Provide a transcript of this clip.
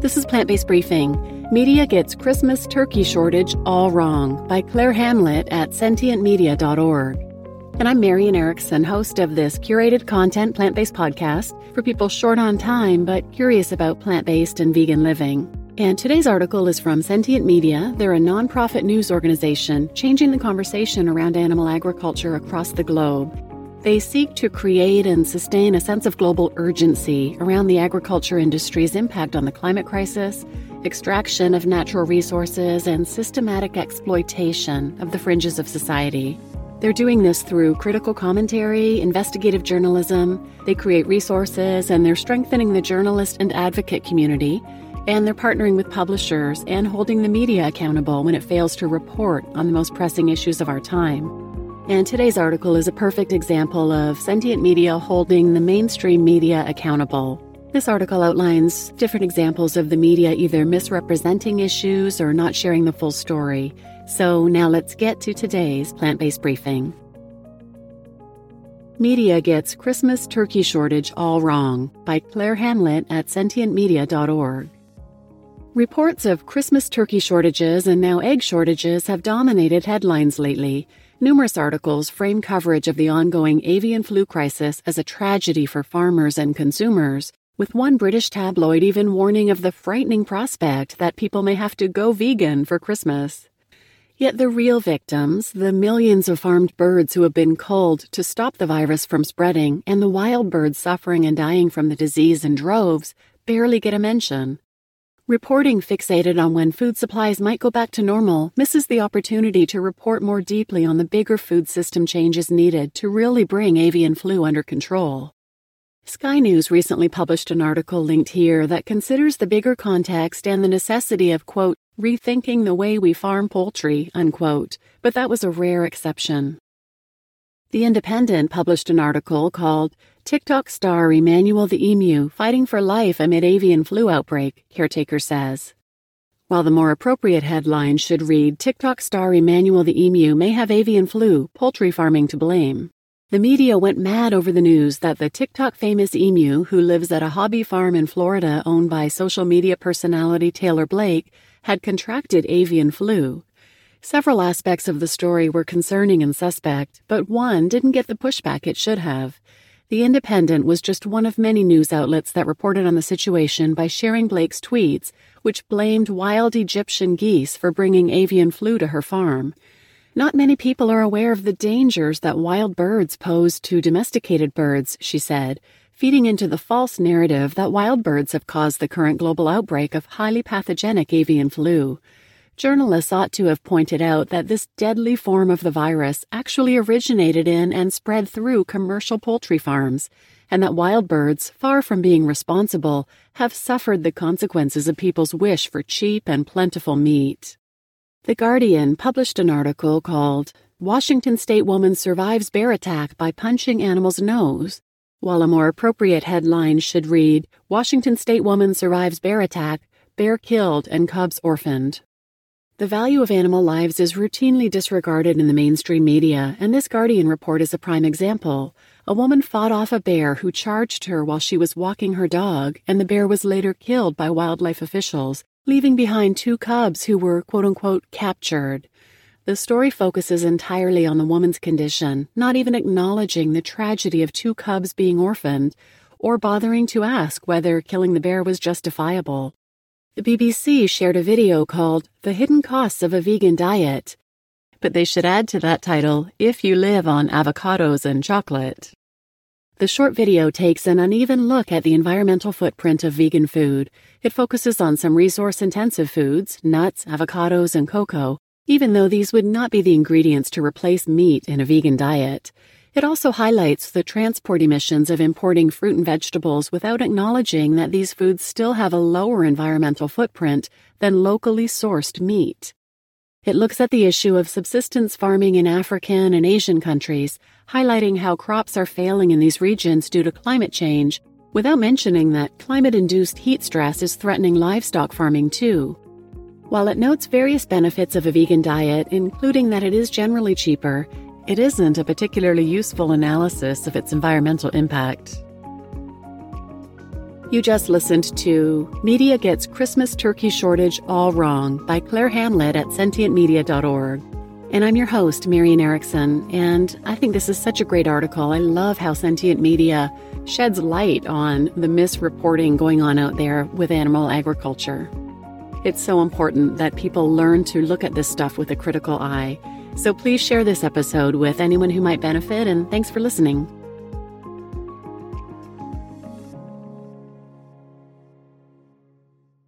This is Plant Based Briefing. Media gets Christmas turkey shortage all wrong by Claire Hamlett at sentientmedia.org. And I'm Marian Erickson, host of this curated content plant based podcast for people short on time but curious about plant based and vegan living. And today's article is from Sentient Media. They're a nonprofit news organization changing the conversation around animal agriculture across the globe. They seek to create and sustain a sense of global urgency around the agriculture industry's impact on the climate crisis, extraction of natural resources, and systematic exploitation of the fringes of society. They're doing this through critical commentary, investigative journalism, they create resources, and they're strengthening the journalist and advocate community. And they're partnering with publishers and holding the media accountable when it fails to report on the most pressing issues of our time. And today's article is a perfect example of sentient media holding the mainstream media accountable. This article outlines different examples of the media either misrepresenting issues or not sharing the full story. So now let's get to today's plant based briefing. Media gets Christmas turkey shortage all wrong by Claire Hamlett at sentientmedia.org. Reports of Christmas turkey shortages and now egg shortages have dominated headlines lately, Numerous articles frame coverage of the ongoing avian flu crisis as a tragedy for farmers and consumers, with one British tabloid even warning of the frightening prospect that people may have to go vegan for Christmas. Yet the real victims, the millions of farmed birds who have been culled to stop the virus from spreading, and the wild birds suffering and dying from the disease in droves, barely get a mention. Reporting fixated on when food supplies might go back to normal misses the opportunity to report more deeply on the bigger food system changes needed to really bring avian flu under control. Sky News recently published an article linked here that considers the bigger context and the necessity of, quote, rethinking the way we farm poultry, unquote, but that was a rare exception. The Independent published an article called TikTok star Emmanuel the Emu fighting for life amid avian flu outbreak, caretaker says. While the more appropriate headline should read TikTok star Emmanuel the Emu may have avian flu, poultry farming to blame. The media went mad over the news that the TikTok famous emu, who lives at a hobby farm in Florida owned by social media personality Taylor Blake, had contracted avian flu. Several aspects of the story were concerning and suspect, but one didn't get the pushback it should have. The Independent was just one of many news outlets that reported on the situation by sharing Blake's tweets, which blamed wild Egyptian geese for bringing avian flu to her farm. Not many people are aware of the dangers that wild birds pose to domesticated birds, she said, feeding into the false narrative that wild birds have caused the current global outbreak of highly pathogenic avian flu. Journalists ought to have pointed out that this deadly form of the virus actually originated in and spread through commercial poultry farms, and that wild birds, far from being responsible, have suffered the consequences of people's wish for cheap and plentiful meat. The Guardian published an article called Washington State Woman Survives Bear Attack by Punching Animal's Nose, while a more appropriate headline should read Washington State Woman Survives Bear Attack, Bear Killed and Cubs Orphaned. The value of animal lives is routinely disregarded in the mainstream media, and this Guardian report is a prime example. A woman fought off a bear who charged her while she was walking her dog, and the bear was later killed by wildlife officials, leaving behind two cubs who were quote unquote captured. The story focuses entirely on the woman's condition, not even acknowledging the tragedy of two cubs being orphaned, or bothering to ask whether killing the bear was justifiable. The BBC shared a video called The Hidden Costs of a Vegan Diet, but they should add to that title If You Live on Avocados and Chocolate. The short video takes an uneven look at the environmental footprint of vegan food. It focuses on some resource intensive foods, nuts, avocados, and cocoa, even though these would not be the ingredients to replace meat in a vegan diet. It also highlights the transport emissions of importing fruit and vegetables without acknowledging that these foods still have a lower environmental footprint than locally sourced meat. It looks at the issue of subsistence farming in African and Asian countries, highlighting how crops are failing in these regions due to climate change, without mentioning that climate induced heat stress is threatening livestock farming too. While it notes various benefits of a vegan diet, including that it is generally cheaper, it isn't a particularly useful analysis of its environmental impact. You just listened to Media Gets Christmas Turkey Shortage All Wrong by Claire Hamlett at sentientmedia.org. And I'm your host, Marian Erickson, and I think this is such a great article. I love how Sentient Media sheds light on the misreporting going on out there with animal agriculture. It's so important that people learn to look at this stuff with a critical eye. So please share this episode with anyone who might benefit, and thanks for listening.